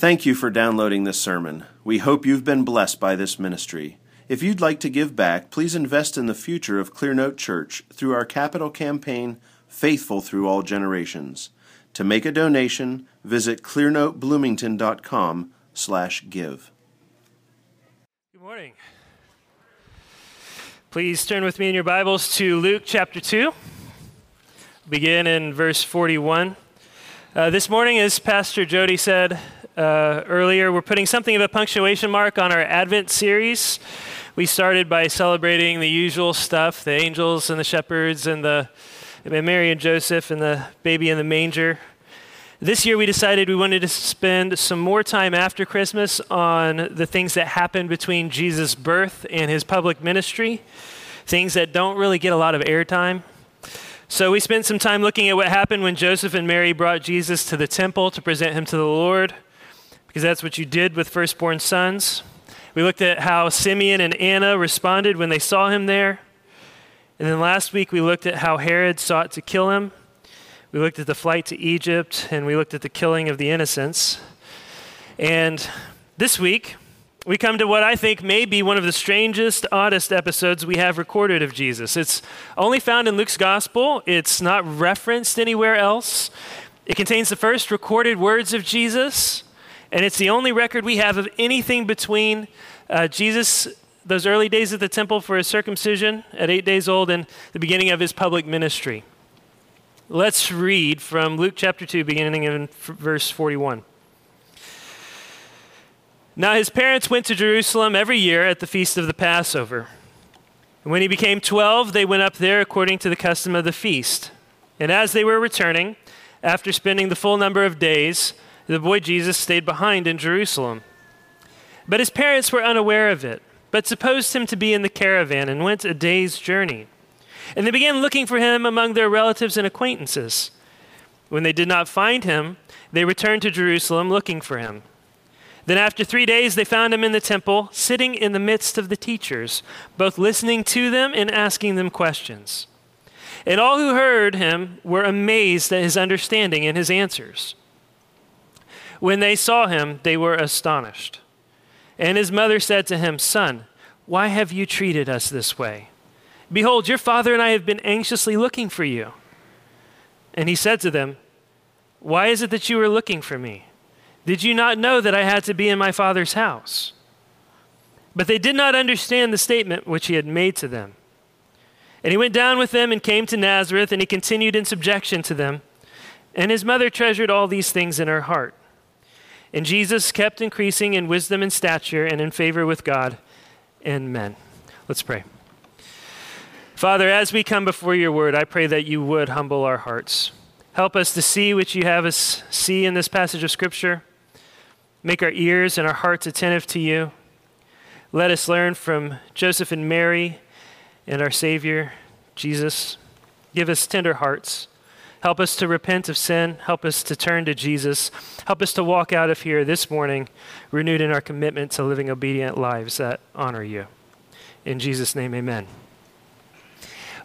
Thank you for downloading this sermon. We hope you've been blessed by this ministry. If you'd like to give back, please invest in the future of Clearnote Church through our capital campaign, Faithful Through All Generations. To make a donation, visit clearnotebloomington.com slash give. Good morning. Please turn with me in your Bibles to Luke chapter 2. Begin in verse 41. Uh, this morning, as Pastor Jody said uh, earlier, we're putting something of a punctuation mark on our Advent series. We started by celebrating the usual stuff the angels and the shepherds and the and Mary and Joseph and the baby in the manger. This year, we decided we wanted to spend some more time after Christmas on the things that happened between Jesus' birth and his public ministry, things that don't really get a lot of airtime. So, we spent some time looking at what happened when Joseph and Mary brought Jesus to the temple to present him to the Lord, because that's what you did with firstborn sons. We looked at how Simeon and Anna responded when they saw him there. And then last week, we looked at how Herod sought to kill him. We looked at the flight to Egypt and we looked at the killing of the innocents. And this week, we come to what I think may be one of the strangest, oddest episodes we have recorded of Jesus. It's only found in Luke's gospel, it's not referenced anywhere else. It contains the first recorded words of Jesus, and it's the only record we have of anything between uh, Jesus, those early days at the temple for his circumcision at eight days old, and the beginning of his public ministry. Let's read from Luke chapter 2, beginning in verse 41. Now his parents went to Jerusalem every year at the feast of the Passover. And when he became 12, they went up there according to the custom of the feast. And as they were returning, after spending the full number of days, the boy Jesus stayed behind in Jerusalem. But his parents were unaware of it, but supposed him to be in the caravan and went a day's journey. And they began looking for him among their relatives and acquaintances. When they did not find him, they returned to Jerusalem looking for him. Then, after three days, they found him in the temple, sitting in the midst of the teachers, both listening to them and asking them questions. And all who heard him were amazed at his understanding and his answers. When they saw him, they were astonished. And his mother said to him, Son, why have you treated us this way? Behold, your father and I have been anxiously looking for you. And he said to them, Why is it that you were looking for me? Did you not know that I had to be in my father's house? But they did not understand the statement which he had made to them. And he went down with them and came to Nazareth, and he continued in subjection to them. And his mother treasured all these things in her heart. And Jesus kept increasing in wisdom and stature and in favor with God and men. Let's pray. Father, as we come before your word, I pray that you would humble our hearts. Help us to see what you have us see in this passage of Scripture. Make our ears and our hearts attentive to you. Let us learn from Joseph and Mary and our Savior, Jesus. Give us tender hearts. Help us to repent of sin. Help us to turn to Jesus. Help us to walk out of here this morning renewed in our commitment to living obedient lives that honor you. In Jesus' name, amen.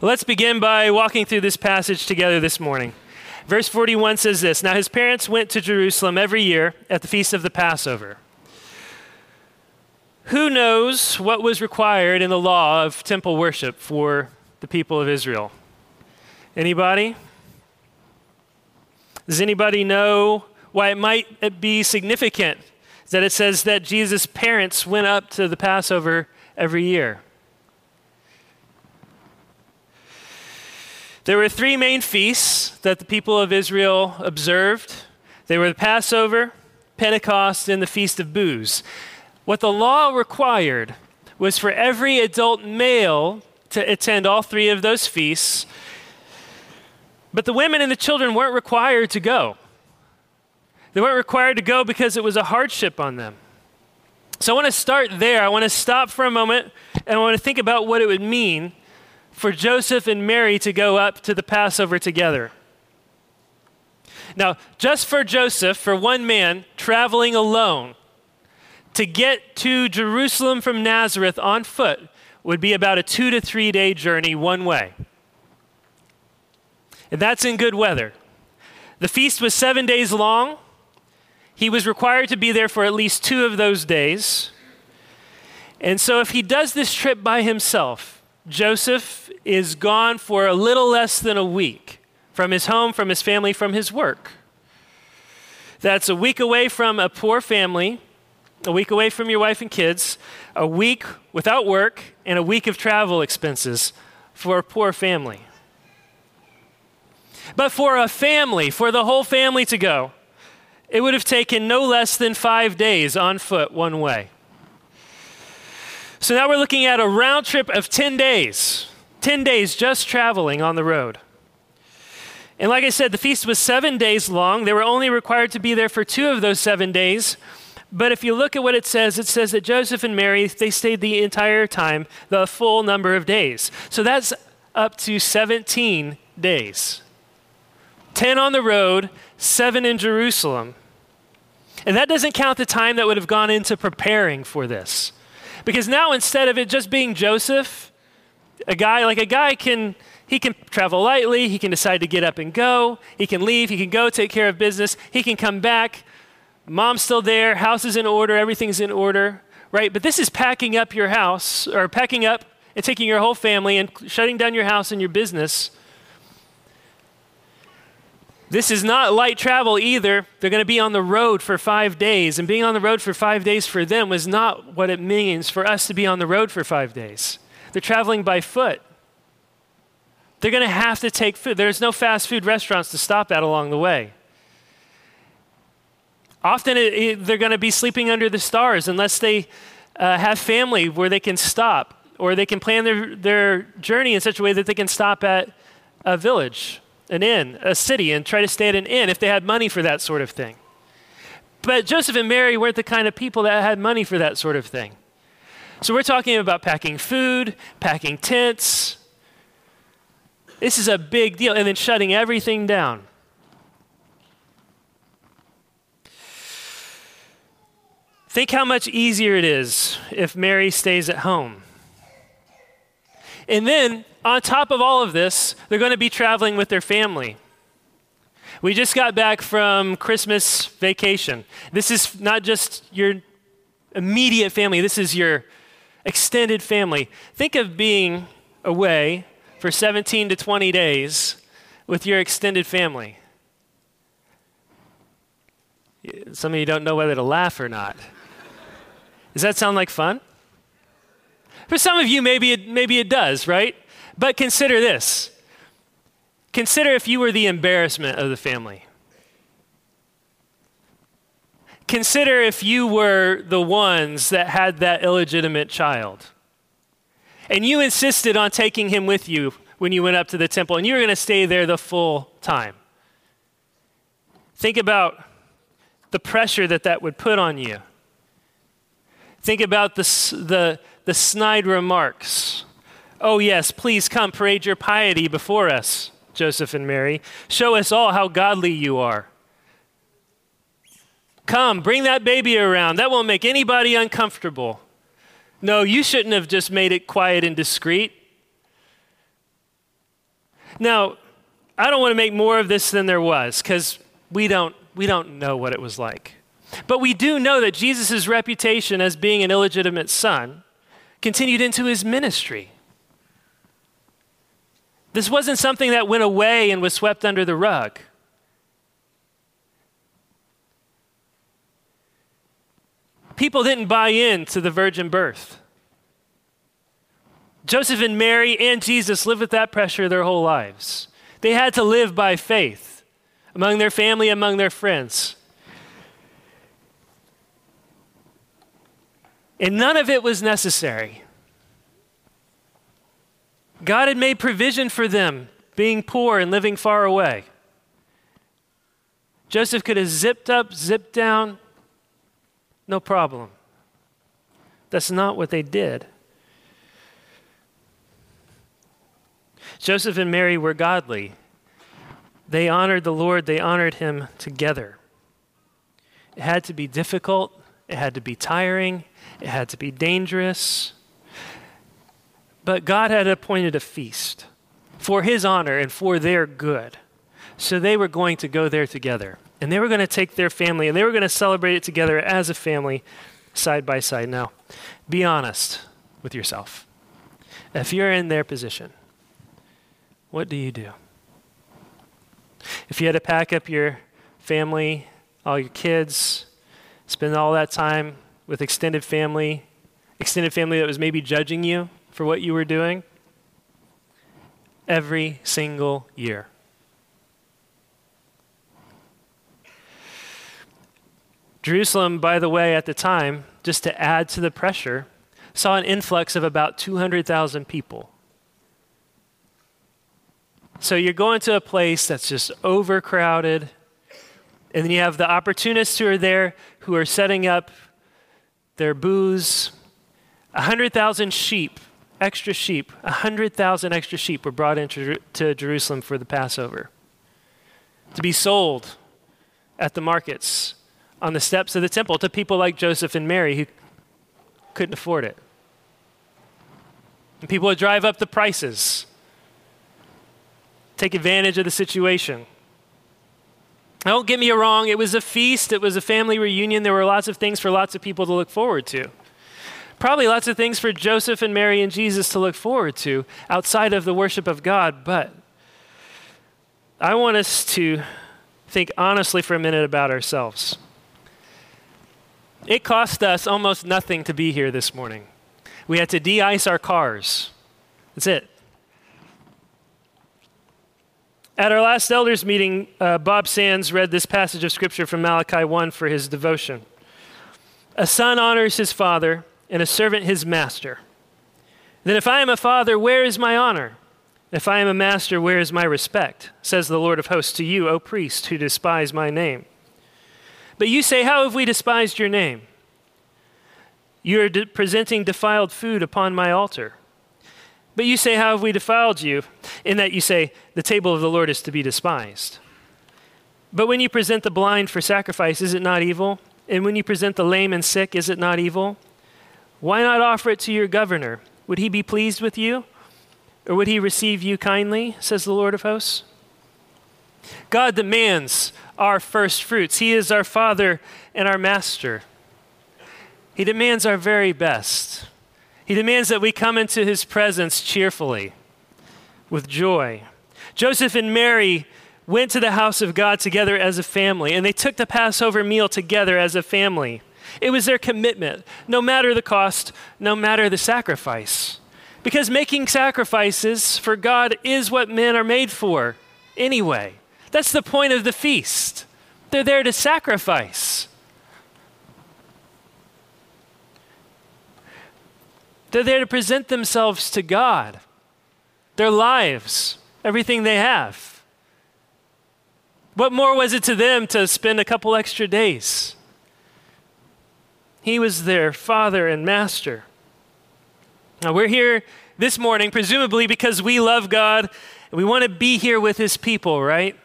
Let's begin by walking through this passage together this morning. Verse 41 says this Now his parents went to Jerusalem every year at the feast of the Passover. Who knows what was required in the law of temple worship for the people of Israel? Anybody? Does anybody know why it might be significant that it says that Jesus' parents went up to the Passover every year? There were three main feasts that the people of Israel observed. They were the Passover, Pentecost, and the Feast of Booths. What the law required was for every adult male to attend all three of those feasts, but the women and the children weren't required to go. They weren't required to go because it was a hardship on them. So I want to start there. I want to stop for a moment and I want to think about what it would mean for Joseph and Mary to go up to the Passover together. Now, just for Joseph, for one man traveling alone, to get to Jerusalem from Nazareth on foot would be about a two to three day journey one way. And that's in good weather. The feast was seven days long. He was required to be there for at least two of those days. And so, if he does this trip by himself, Joseph is gone for a little less than a week from his home, from his family, from his work. That's a week away from a poor family, a week away from your wife and kids, a week without work, and a week of travel expenses for a poor family. But for a family, for the whole family to go, it would have taken no less than five days on foot one way. So now we're looking at a round trip of 10 days, 10 days just traveling on the road. And like I said, the feast was seven days long. They were only required to be there for two of those seven days. But if you look at what it says, it says that Joseph and Mary, they stayed the entire time, the full number of days. So that's up to 17 days. 10 on the road, 7 in Jerusalem. And that doesn't count the time that would have gone into preparing for this. Because now instead of it just being Joseph, a guy like a guy can he can travel lightly, he can decide to get up and go, he can leave, he can go take care of business, he can come back. Mom's still there, house is in order, everything's in order, right? But this is packing up your house or packing up and taking your whole family and shutting down your house and your business this is not light travel either. They're going to be on the road for five days. And being on the road for five days for them was not what it means for us to be on the road for five days. They're traveling by foot. They're going to have to take food. There's no fast food restaurants to stop at along the way. Often it, it, they're going to be sleeping under the stars unless they uh, have family where they can stop or they can plan their, their journey in such a way that they can stop at a village an inn, a city, and try to stay at an inn if they had money for that sort of thing. But Joseph and Mary weren't the kind of people that had money for that sort of thing. So we're talking about packing food, packing tents. This is a big deal. And then shutting everything down. Think how much easier it is if Mary stays at home. And then on top of all of this, they're going to be traveling with their family. We just got back from Christmas vacation. This is not just your immediate family, this is your extended family. Think of being away for 17 to 20 days with your extended family. Some of you don't know whether to laugh or not. Does that sound like fun? For some of you, maybe it, maybe it does, right? But consider this consider if you were the embarrassment of the family. Consider if you were the ones that had that illegitimate child. And you insisted on taking him with you when you went up to the temple, and you were going to stay there the full time. Think about the pressure that that would put on you. Think about the, the, the snide remarks Oh, yes, please come parade your piety before us, Joseph and Mary. Show us all how godly you are. Come, bring that baby around. That won't make anybody uncomfortable. No, you shouldn't have just made it quiet and discreet. Now, I don't want to make more of this than there was because we don't, we don't know what it was like. But we do know that Jesus' reputation as being an illegitimate son continued into his ministry. This wasn't something that went away and was swept under the rug. People didn't buy in to the virgin birth. Joseph and Mary and Jesus lived with that pressure their whole lives. They had to live by faith among their family, among their friends. And none of it was necessary. God had made provision for them, being poor and living far away. Joseph could have zipped up, zipped down, no problem. That's not what they did. Joseph and Mary were godly. They honored the Lord, they honored him together. It had to be difficult, it had to be tiring, it had to be dangerous. But God had appointed a feast for his honor and for their good. So they were going to go there together. And they were going to take their family and they were going to celebrate it together as a family, side by side. Now, be honest with yourself. If you're in their position, what do you do? If you had to pack up your family, all your kids, spend all that time with extended family, extended family that was maybe judging you for what you were doing, every single year. Jerusalem, by the way, at the time, just to add to the pressure, saw an influx of about 200,000 people. So you're going to a place that's just overcrowded, and then you have the opportunists who are there who are setting up their booths. 100,000 sheep, extra sheep, 100,000 extra sheep were brought into to Jerusalem for the Passover to be sold at the markets on the steps of the temple to people like Joseph and Mary who couldn't afford it. And people would drive up the prices, take advantage of the situation. Don't get me wrong, it was a feast, it was a family reunion. There were lots of things for lots of people to look forward to. Probably lots of things for Joseph and Mary and Jesus to look forward to outside of the worship of God, but I want us to think honestly for a minute about ourselves. It cost us almost nothing to be here this morning. We had to de ice our cars. That's it. At our last elders meeting, uh, Bob Sands read this passage of scripture from Malachi 1 for his devotion. A son honors his father, and a servant his master. Then, if I am a father, where is my honor? If I am a master, where is my respect? Says the Lord of hosts to you, O priest, who despise my name. But you say, How have we despised your name? You are de- presenting defiled food upon my altar. But you say, How have we defiled you? In that you say, The table of the Lord is to be despised. But when you present the blind for sacrifice, is it not evil? And when you present the lame and sick, is it not evil? Why not offer it to your governor? Would he be pleased with you? Or would he receive you kindly, says the Lord of hosts? God demands our first fruits. He is our Father and our Master. He demands our very best. He demands that we come into his presence cheerfully, with joy. Joseph and Mary went to the house of God together as a family, and they took the Passover meal together as a family. It was their commitment, no matter the cost, no matter the sacrifice. Because making sacrifices for God is what men are made for anyway. That's the point of the feast. They're there to sacrifice. They're there to present themselves to God, their lives, everything they have. What more was it to them to spend a couple extra days? He was their father and master. Now, we're here this morning, presumably because we love God and we want to be here with His people, right?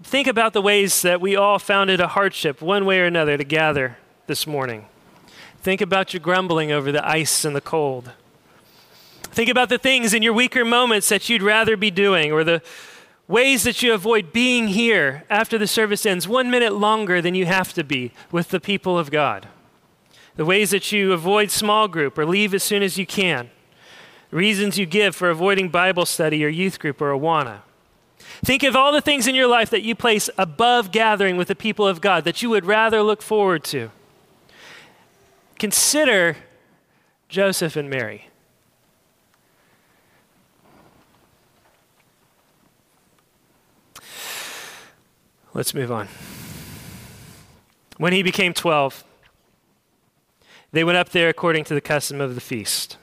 Think about the ways that we all found it a hardship, one way or another, to gather this morning. Think about your grumbling over the ice and the cold. Think about the things in your weaker moments that you'd rather be doing, or the ways that you avoid being here after the service ends one minute longer than you have to be with the people of God. The ways that you avoid small group or leave as soon as you can. Reasons you give for avoiding Bible study or youth group or Awana. Think of all the things in your life that you place above gathering with the people of God that you would rather look forward to. Consider Joseph and Mary. Let's move on. When he became 12, they went up there according to the custom of the feast.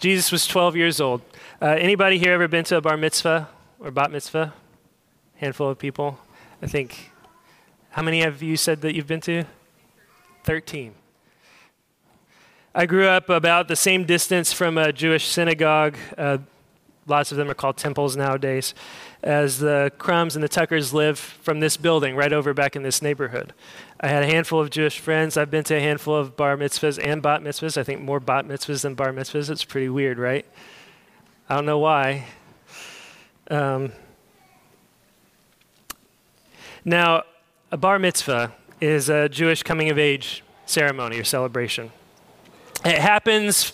Jesus was 12 years old. Uh, anybody here ever been to a bar mitzvah or bat mitzvah? Handful of people. I think. How many have you said that you've been to? 13. I grew up about the same distance from a Jewish synagogue. Uh, lots of them are called temples nowadays. As the Crumbs and the Tuckers live from this building right over back in this neighborhood. I had a handful of Jewish friends. I've been to a handful of bar mitzvahs and bat mitzvahs. I think more bat mitzvahs than bar mitzvahs. It's pretty weird, right? I don't know why. Um, Now, a bar mitzvah is a Jewish coming of age ceremony or celebration. It happens,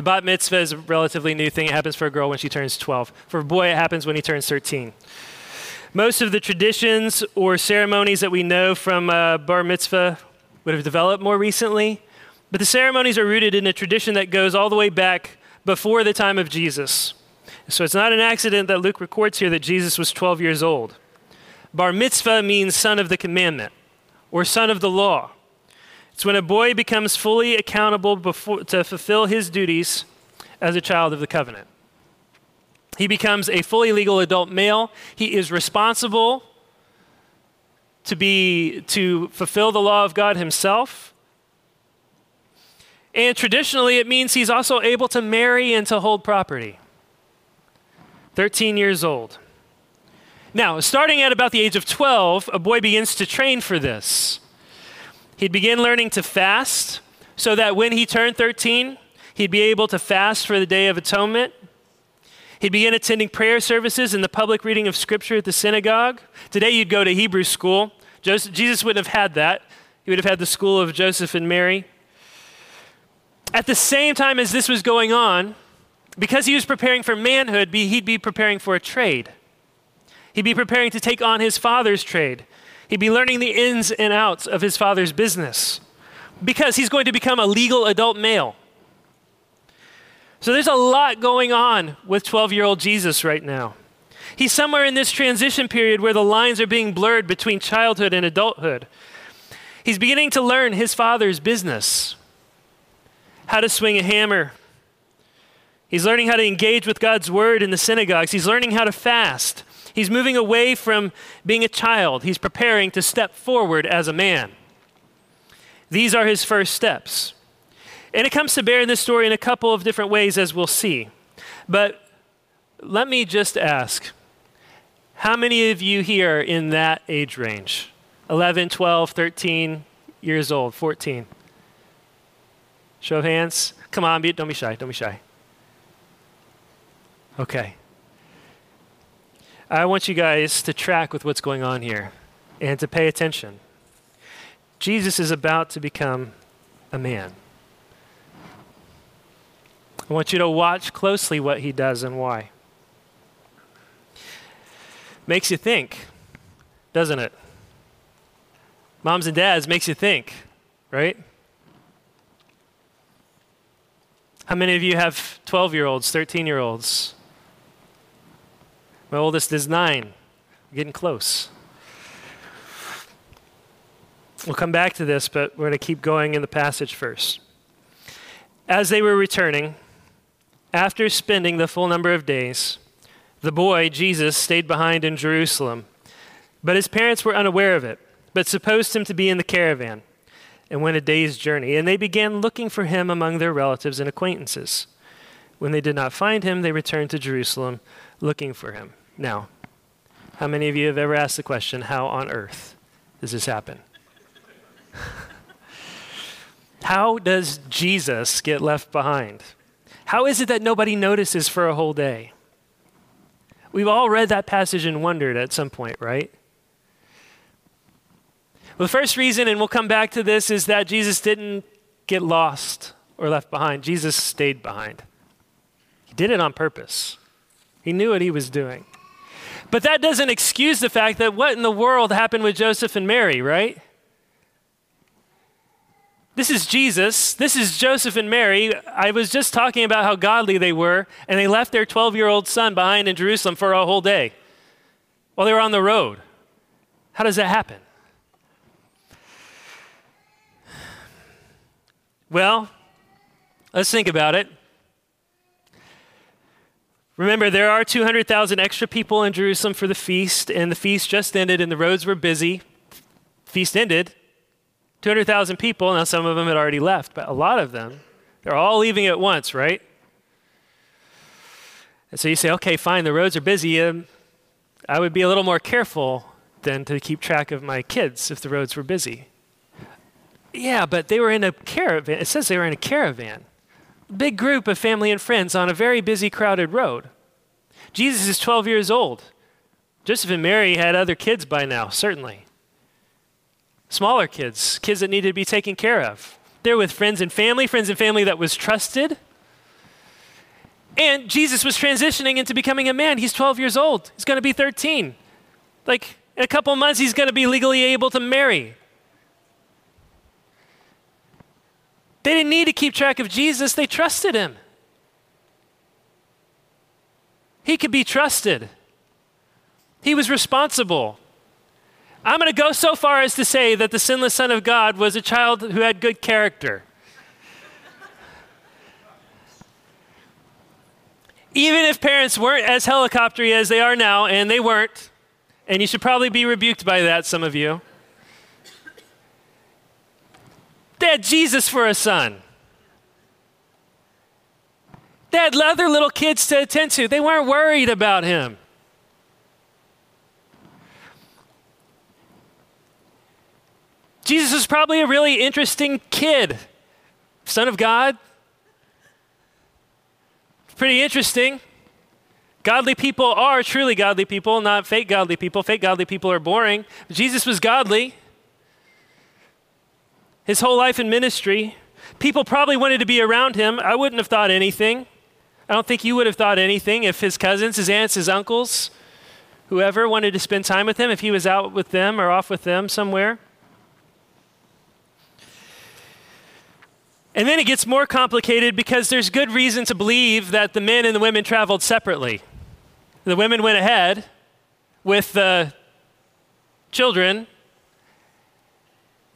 the bat mitzvah is a relatively new thing. It happens for a girl when she turns 12. For a boy, it happens when he turns 13. Most of the traditions or ceremonies that we know from uh, bar mitzvah would have developed more recently, but the ceremonies are rooted in a tradition that goes all the way back before the time of Jesus. So it's not an accident that Luke records here that Jesus was 12 years old. Bar mitzvah means son of the commandment or son of the law. It's when a boy becomes fully accountable before, to fulfill his duties as a child of the covenant. He becomes a fully legal adult male. He is responsible to be to fulfill the law of God himself. And traditionally it means he's also able to marry and to hold property. 13 years old. Now, starting at about the age of 12, a boy begins to train for this. He'd begin learning to fast so that when he turned 13, he'd be able to fast for the Day of Atonement. He'd begin attending prayer services and the public reading of Scripture at the synagogue. Today, you'd go to Hebrew school. Joseph, Jesus wouldn't have had that. He would have had the school of Joseph and Mary. At the same time as this was going on, because he was preparing for manhood, he'd be preparing for a trade. He'd be preparing to take on his father's trade. He'd be learning the ins and outs of his father's business because he's going to become a legal adult male. So there's a lot going on with 12 year old Jesus right now. He's somewhere in this transition period where the lines are being blurred between childhood and adulthood. He's beginning to learn his father's business how to swing a hammer. He's learning how to engage with God's word in the synagogues. He's learning how to fast. He's moving away from being a child. He's preparing to step forward as a man. These are his first steps. And it comes to bear in this story in a couple of different ways, as we'll see. But let me just ask how many of you here are in that age range? 11, 12, 13 years old, 14? Show of hands. Come on, be, don't be shy. Don't be shy. Okay. I want you guys to track with what's going on here and to pay attention. Jesus is about to become a man. I want you to watch closely what he does and why. Makes you think, doesn't it? Moms and dads makes you think, right? How many of you have 12 year olds, 13 year olds? My oldest is nine. Getting close. We'll come back to this, but we're going to keep going in the passage first. As they were returning, after spending the full number of days, the boy, Jesus, stayed behind in Jerusalem. But his parents were unaware of it, but supposed him to be in the caravan and went a day's journey. And they began looking for him among their relatives and acquaintances. When they did not find him, they returned to Jerusalem looking for him. Now, how many of you have ever asked the question, how on earth does this happen? how does Jesus get left behind? How is it that nobody notices for a whole day? We've all read that passage and wondered at some point, right? Well, the first reason, and we'll come back to this, is that Jesus didn't get lost or left behind. Jesus stayed behind. He did it on purpose, he knew what he was doing. But that doesn't excuse the fact that what in the world happened with Joseph and Mary, right? This is Jesus. This is Joseph and Mary. I was just talking about how godly they were, and they left their 12 year old son behind in Jerusalem for a whole day while they were on the road. How does that happen? Well, let's think about it. Remember, there are 200,000 extra people in Jerusalem for the feast, and the feast just ended and the roads were busy. Feast ended. 200,000 people. Now, some of them had already left, but a lot of them, they're all leaving at once, right? And so you say, okay, fine, the roads are busy. Um, I would be a little more careful than to keep track of my kids if the roads were busy. Yeah, but they were in a caravan. It says they were in a caravan big group of family and friends on a very busy, crowded road. Jesus is 12 years old. Joseph and Mary had other kids by now, certainly. smaller kids, kids that needed to be taken care of. They're with friends and family, friends and family that was trusted. And Jesus was transitioning into becoming a man. He's 12 years old. He's going to be 13. Like, in a couple months, he's going to be legally able to marry. They didn't need to keep track of Jesus, they trusted him. He could be trusted, he was responsible. I'm going to go so far as to say that the sinless Son of God was a child who had good character. Even if parents weren't as helicoptery as they are now, and they weren't, and you should probably be rebuked by that, some of you. They had Jesus for a son. They had other little kids to attend to. They weren't worried about him. Jesus was probably a really interesting kid. Son of God. Pretty interesting. Godly people are truly godly people, not fake godly people. Fake godly people are boring. Jesus was godly. His whole life in ministry, people probably wanted to be around him. I wouldn't have thought anything. I don't think you would have thought anything if his cousins, his aunts, his uncles, whoever wanted to spend time with him, if he was out with them or off with them somewhere. And then it gets more complicated because there's good reason to believe that the men and the women traveled separately. The women went ahead with the children,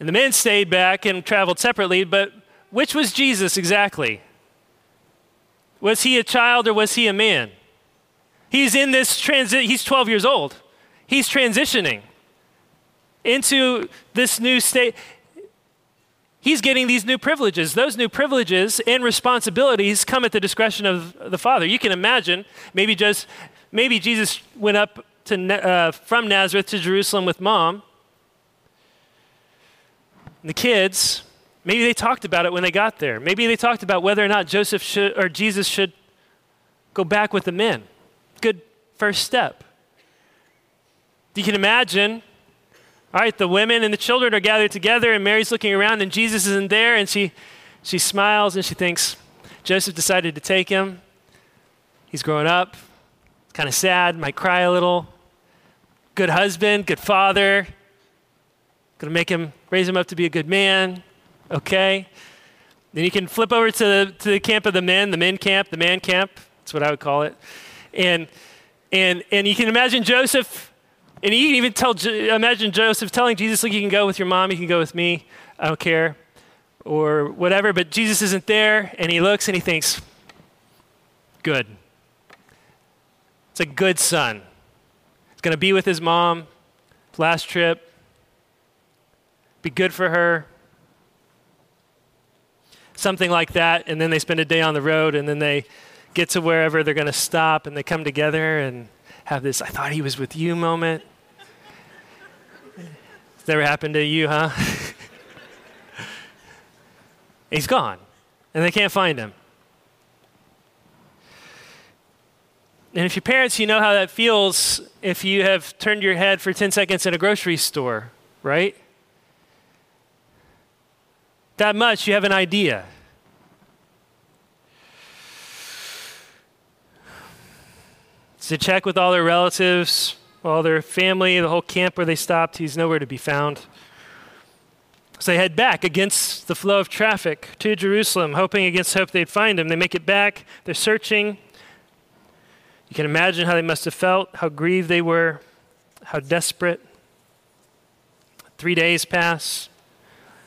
and the men stayed back and traveled separately. But which was Jesus exactly? Was he a child or was he a man? He's in this transit, he's 12 years old. He's transitioning into this new state he's getting these new privileges. Those new privileges and responsibilities come at the discretion of the Father. You can imagine maybe just maybe Jesus went up to, uh, from Nazareth to Jerusalem with mom. The kids, maybe they talked about it when they got there. Maybe they talked about whether or not Joseph should or Jesus should go back with the men. Good first step. You can imagine all right, the women and the children are gathered together, and Mary's looking around, and Jesus isn't there, and she, she smiles and she thinks, Joseph decided to take him. He's growing up, kind of sad, might cry a little. Good husband, good father. Gonna make him, raise him up to be a good man. Okay. Then you can flip over to the, to the camp of the men, the men camp, the man camp. That's what I would call it. And, and, and you can imagine Joseph and you can even tell, imagine Joseph telling Jesus, look, you can go with your mom, you can go with me, I don't care, or whatever. But Jesus isn't there, and he looks and he thinks, good. It's a good son. He's going to be with his mom, last trip, be good for her. Something like that, and then they spend a day on the road, and then they get to wherever they're going to stop, and they come together and have this I thought he was with you moment. It's never happened to you, huh? He's gone, and they can't find him. And if you're parents, you know how that feels if you have turned your head for 10 seconds in a grocery store, right? That much, you have an idea. To check with all their relatives, all their family, the whole camp where they stopped, he's nowhere to be found. So they head back against the flow of traffic to Jerusalem, hoping against hope they'd find him. They make it back, they're searching. You can imagine how they must have felt, how grieved they were, how desperate. Three days pass.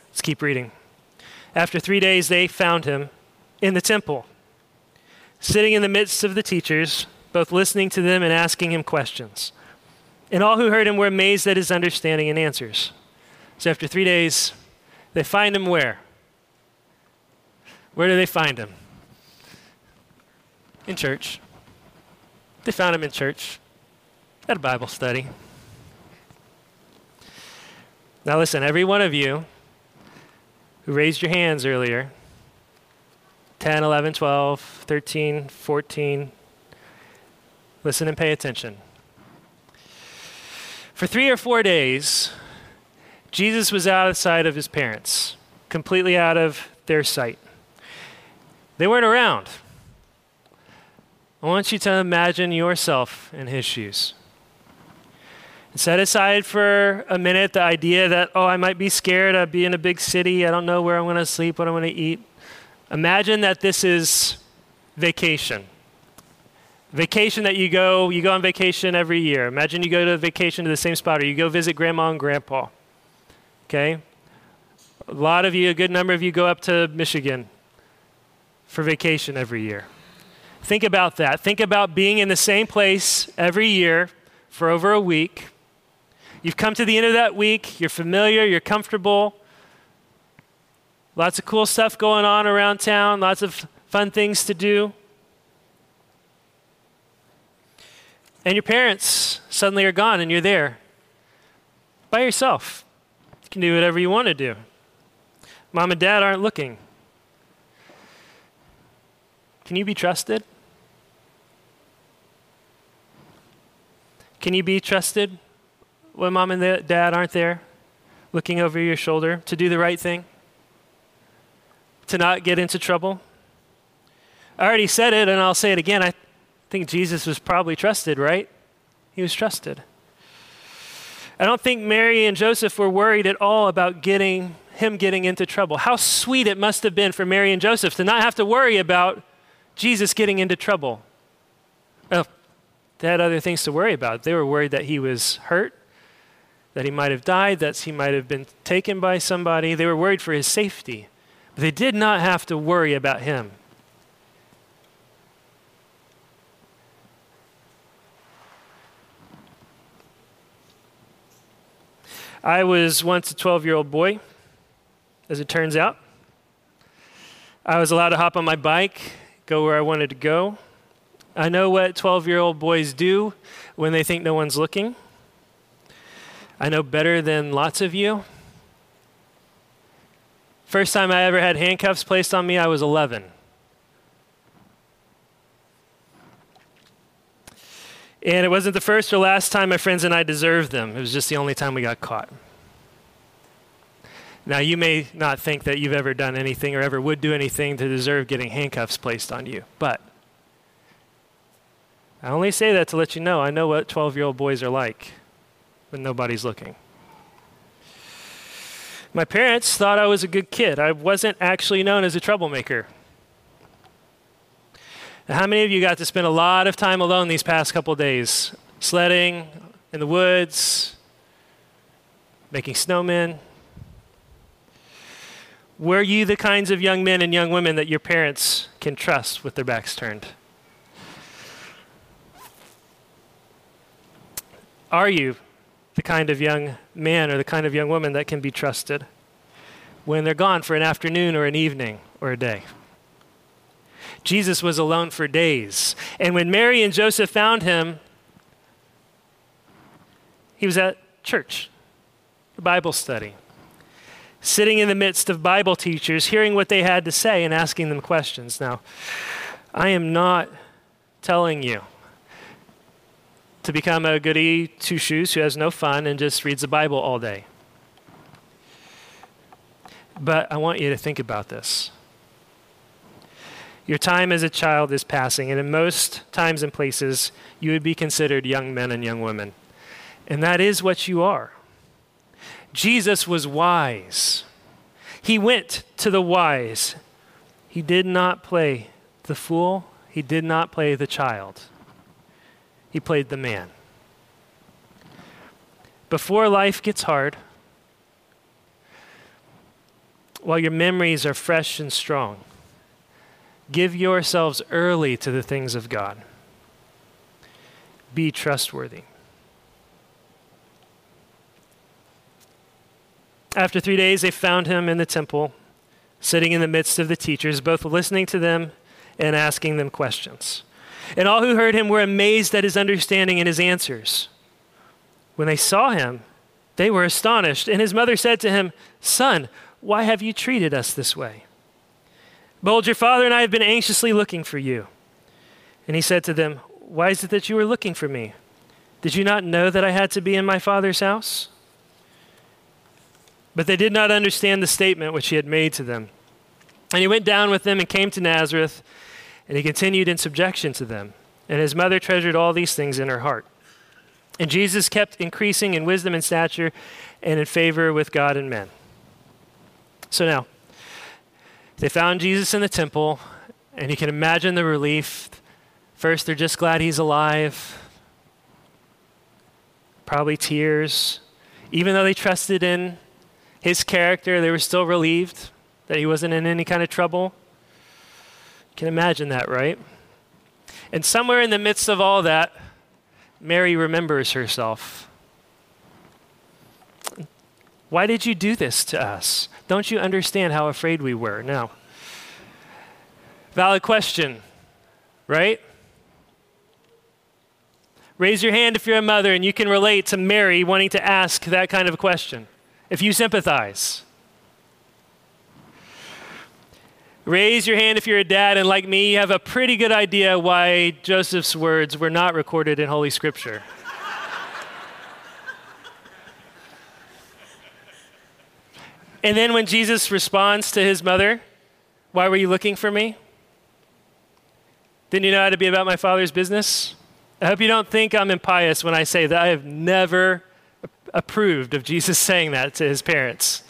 Let's keep reading. After three days, they found him in the temple, sitting in the midst of the teachers, both listening to them and asking him questions. And all who heard him were amazed at his understanding and answers. So after three days, they find him where? Where do they find him? In church. They found him in church at a Bible study. Now, listen, every one of you who raised your hands earlier 10, 11, 12, 13, 14 listen and pay attention. For three or four days, Jesus was out of sight of his parents, completely out of their sight. They weren't around. I want you to imagine yourself in his shoes. Set aside for a minute the idea that, oh, I might be scared. I'd be in a big city. I don't know where I'm going to sleep, what I'm going to eat. Imagine that this is vacation. Vacation that you go, you go on vacation every year. Imagine you go to vacation to the same spot or you go visit grandma and grandpa. Okay? A lot of you, a good number of you go up to Michigan for vacation every year. Think about that. Think about being in the same place every year for over a week. You've come to the end of that week, you're familiar, you're comfortable. Lots of cool stuff going on around town, lots of fun things to do. And your parents suddenly are gone and you're there by yourself. You can do whatever you want to do. Mom and dad aren't looking. Can you be trusted? Can you be trusted when mom and dad aren't there looking over your shoulder to do the right thing? To not get into trouble? I already said it and I'll say it again. I think Jesus was probably trusted, right? He was trusted. I don't think Mary and Joseph were worried at all about getting him getting into trouble. How sweet it must have been for Mary and Joseph to not have to worry about Jesus getting into trouble. Well, they had other things to worry about. They were worried that he was hurt, that he might have died, that he might have been taken by somebody. They were worried for his safety. But they did not have to worry about him. I was once a 12 year old boy, as it turns out. I was allowed to hop on my bike go where I wanted to go. I know what 12 year old boys do when they think no one's looking. I know better than lots of you. First time I ever had handcuffs placed on me, I was 11. And it wasn't the first or last time my friends and I deserved them. It was just the only time we got caught. Now, you may not think that you've ever done anything or ever would do anything to deserve getting handcuffs placed on you, but I only say that to let you know I know what 12 year old boys are like when nobody's looking. My parents thought I was a good kid. I wasn't actually known as a troublemaker. Now, how many of you got to spend a lot of time alone these past couple days? Sledding in the woods, making snowmen, were you the kinds of young men and young women that your parents can trust with their backs turned? Are you the kind of young man or the kind of young woman that can be trusted when they're gone for an afternoon or an evening or a day? Jesus was alone for days. And when Mary and Joseph found him, he was at church, Bible study sitting in the midst of Bible teachers, hearing what they had to say and asking them questions. Now, I am not telling you to become a goody two shoes who has no fun and just reads the Bible all day. But I want you to think about this. Your time as a child is passing, and in most times and places, you would be considered young men and young women. And that is what you are. Jesus was wise. He went to the wise. He did not play the fool, he did not play the child. He played the man. Before life gets hard, while your memories are fresh and strong, give yourselves early to the things of God. Be trustworthy. After three days, they found him in the temple, sitting in the midst of the teachers, both listening to them and asking them questions. And all who heard him were amazed at his understanding and his answers. When they saw him, they were astonished. And his mother said to him, Son, why have you treated us this way? Behold, your father and I have been anxiously looking for you. And he said to them, Why is it that you were looking for me? Did you not know that I had to be in my father's house? But they did not understand the statement which he had made to them. And he went down with them and came to Nazareth, and he continued in subjection to them. And his mother treasured all these things in her heart. And Jesus kept increasing in wisdom and stature and in favor with God and men. So now, they found Jesus in the temple, and you can imagine the relief. First, they're just glad he's alive, probably tears. Even though they trusted in his character, they were still relieved that he wasn't in any kind of trouble. Can imagine that, right? And somewhere in the midst of all that, Mary remembers herself. Why did you do this to us? Don't you understand how afraid we were? Now, valid question, right? Raise your hand if you're a mother and you can relate to Mary wanting to ask that kind of question, if you sympathize. Raise your hand if you're a dad and, like me, you have a pretty good idea why Joseph's words were not recorded in Holy Scripture. and then when Jesus responds to his mother, Why were you looking for me? Didn't you know how to be about my father's business? I hope you don't think I'm impious when I say that I have never approved of Jesus saying that to his parents.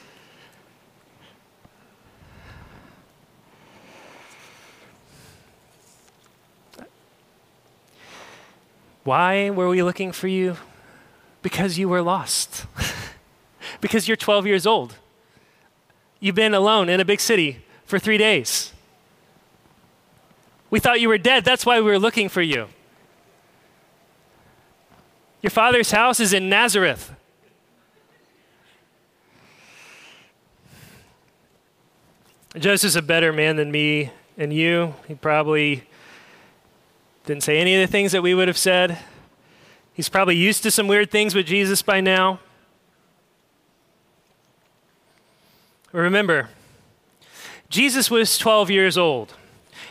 Why were we looking for you? Because you were lost. because you're 12 years old. You've been alone in a big city for three days. We thought you were dead. That's why we were looking for you. Your father's house is in Nazareth. Joseph's a better man than me and you. He probably didn't say any of the things that we would have said. He's probably used to some weird things with Jesus by now. Remember, Jesus was 12 years old,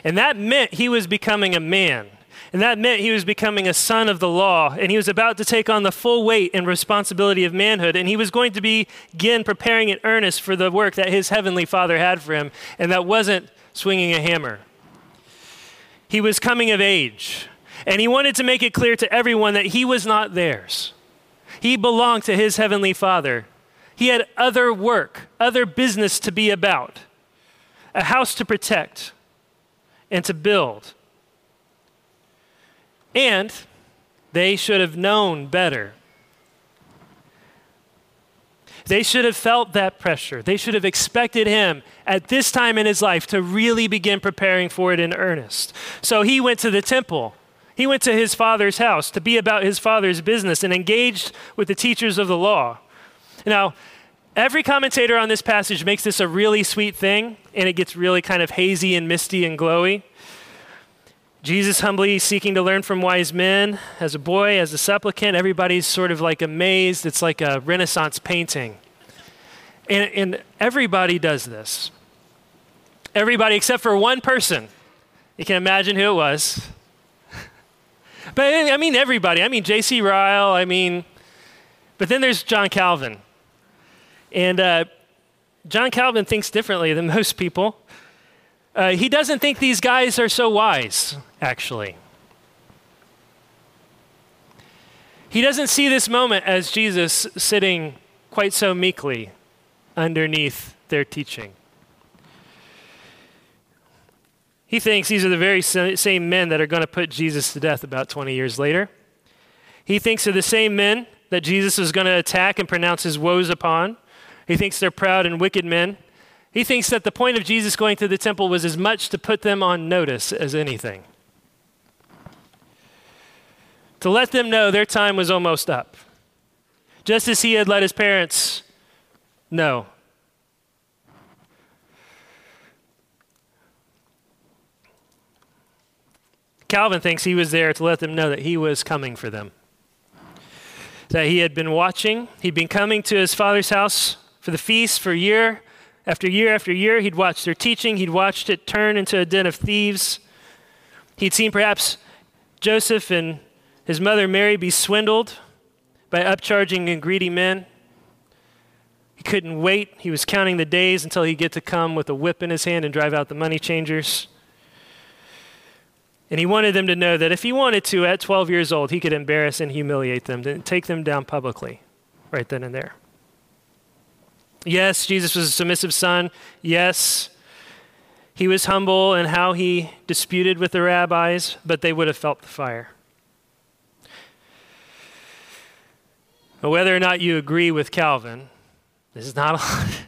and that meant he was becoming a man. And that meant he was becoming a son of the law, and he was about to take on the full weight and responsibility of manhood, and he was going to begin preparing in earnest for the work that his heavenly Father had for him, and that wasn't swinging a hammer. He was coming of age, and he wanted to make it clear to everyone that he was not theirs. He belonged to his heavenly Father. He had other work, other business to be about, a house to protect and to build. And they should have known better. They should have felt that pressure. They should have expected him at this time in his life to really begin preparing for it in earnest. So he went to the temple. He went to his father's house to be about his father's business and engaged with the teachers of the law. Now, every commentator on this passage makes this a really sweet thing, and it gets really kind of hazy and misty and glowy. Jesus humbly seeking to learn from wise men. As a boy, as a supplicant, everybody's sort of like amazed. It's like a Renaissance painting. And, and everybody does this. Everybody except for one person. You can imagine who it was. But I mean, everybody. I mean, J.C. Ryle. I mean, but then there's John Calvin. And uh, John Calvin thinks differently than most people. Uh, he doesn't think these guys are so wise, actually. He doesn't see this moment as Jesus sitting quite so meekly underneath their teaching. He thinks these are the very same men that are going to put Jesus to death about 20 years later. He thinks they're the same men that Jesus is going to attack and pronounce his woes upon. He thinks they're proud and wicked men. He thinks that the point of Jesus going to the temple was as much to put them on notice as anything. To let them know their time was almost up. Just as he had let his parents know. Calvin thinks he was there to let them know that he was coming for them. That he had been watching, he'd been coming to his father's house for the feast for year, after year after year, he'd watched their teaching, he'd watched it turn into a den of thieves. He'd seen perhaps Joseph and his mother Mary be swindled by upcharging and greedy men. He couldn't wait. He was counting the days until he'd get to come with a whip in his hand and drive out the money changers. And he wanted them to know that if he wanted to, at 12 years old, he could embarrass and humiliate them, take them down publicly, right then and there. Yes, Jesus was a submissive son. Yes, he was humble in how he disputed with the rabbis, but they would have felt the fire. But whether or not you agree with Calvin, this is not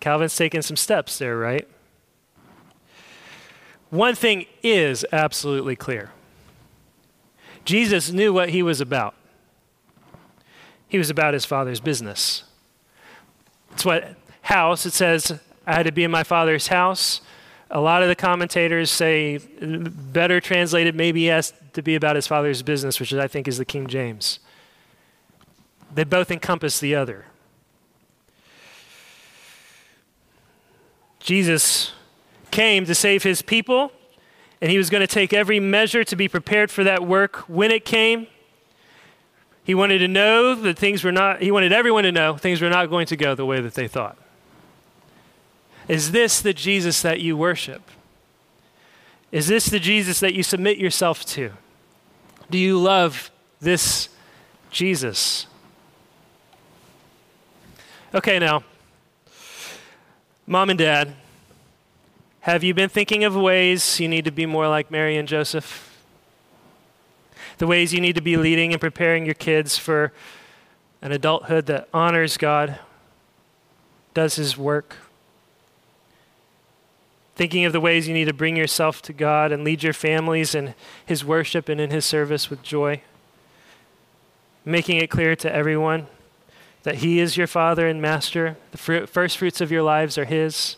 Calvin's taken some steps there, right? One thing is absolutely clear Jesus knew what he was about. He was about his father's business. It's what house, it says, I had to be in my father's house. A lot of the commentators say, better translated, maybe he has to be about his father's business, which I think is the King James. They both encompass the other. Jesus came to save his people, and he was going to take every measure to be prepared for that work when it came. He wanted to know that things were not, he wanted everyone to know things were not going to go the way that they thought. Is this the Jesus that you worship? Is this the Jesus that you submit yourself to? Do you love this Jesus? Okay, now, mom and dad, have you been thinking of ways you need to be more like Mary and Joseph? The ways you need to be leading and preparing your kids for an adulthood that honors God, does His work? Thinking of the ways you need to bring yourself to God and lead your families in His worship and in His service with joy? Making it clear to everyone that He is your Father and Master. The first fruits of your lives are His.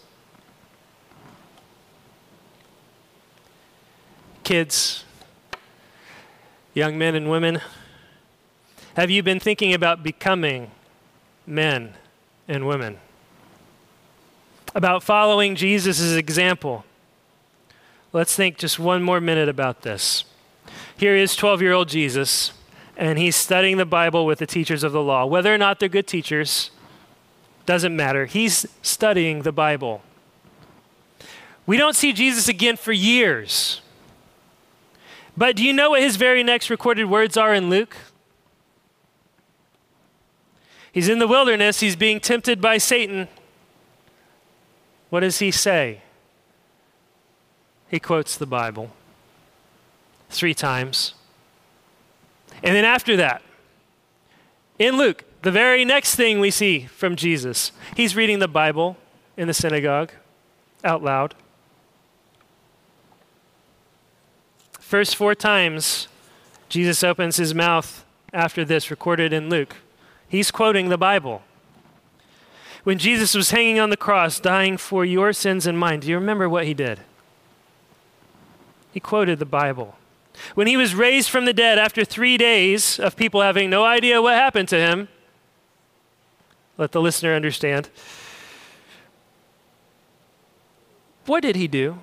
Kids, young men and women, have you been thinking about becoming men and women? About following Jesus' example? Let's think just one more minute about this. Here is 12 year old Jesus and he's studying the Bible with the teachers of the law. Whether or not they're good teachers doesn't matter. He's studying the Bible. We don't see Jesus again for years. But do you know what his very next recorded words are in Luke? He's in the wilderness, he's being tempted by Satan. What does he say? He quotes the Bible three times. And then after that, in Luke, the very next thing we see from Jesus, he's reading the Bible in the synagogue out loud. First four times Jesus opens his mouth after this, recorded in Luke. He's quoting the Bible. When Jesus was hanging on the cross, dying for your sins and mine, do you remember what he did? He quoted the Bible. When he was raised from the dead after three days of people having no idea what happened to him, let the listener understand. What did he do?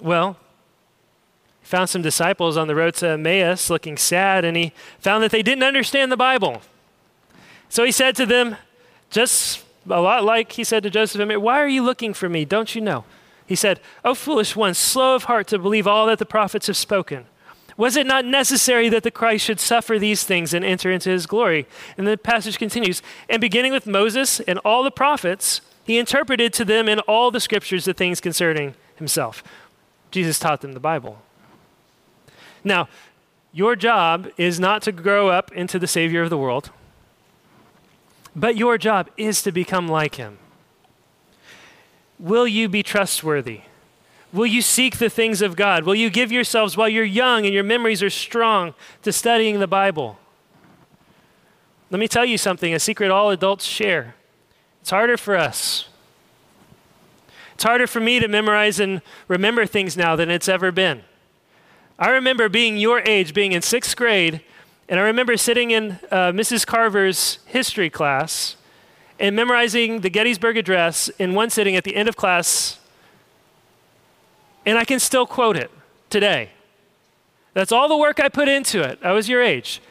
Well, he found some disciples on the road to Emmaus looking sad, and he found that they didn't understand the Bible. So he said to them, just a lot like he said to Joseph, Why are you looking for me? Don't you know? He said, O foolish one, slow of heart to believe all that the prophets have spoken. Was it not necessary that the Christ should suffer these things and enter into his glory? And the passage continues. And beginning with Moses and all the prophets, he interpreted to them in all the scriptures the things concerning himself. Jesus taught them the Bible. Now, your job is not to grow up into the Savior of the world, but your job is to become like him. Will you be trustworthy? Will you seek the things of God? Will you give yourselves while you're young and your memories are strong to studying the Bible? Let me tell you something a secret all adults share. It's harder for us. It's harder for me to memorize and remember things now than it's ever been. I remember being your age, being in sixth grade, and I remember sitting in uh, Mrs. Carver's history class and memorizing the Gettysburg Address in one sitting at the end of class, and I can still quote it today. That's all the work I put into it. I was your age.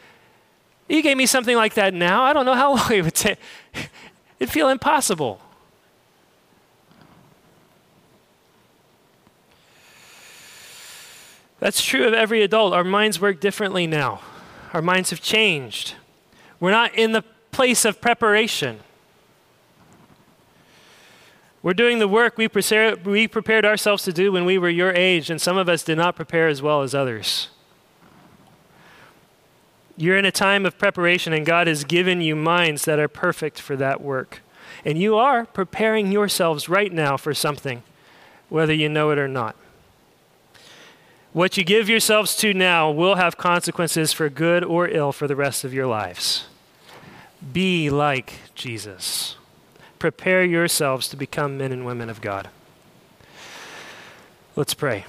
You gave me something like that now, I don't know how long it would take. It'd feel impossible. That's true of every adult. Our minds work differently now. Our minds have changed. We're not in the place of preparation. We're doing the work we, we prepared ourselves to do when we were your age, and some of us did not prepare as well as others. You're in a time of preparation, and God has given you minds that are perfect for that work. And you are preparing yourselves right now for something, whether you know it or not. What you give yourselves to now will have consequences for good or ill for the rest of your lives. Be like Jesus. Prepare yourselves to become men and women of God. Let's pray.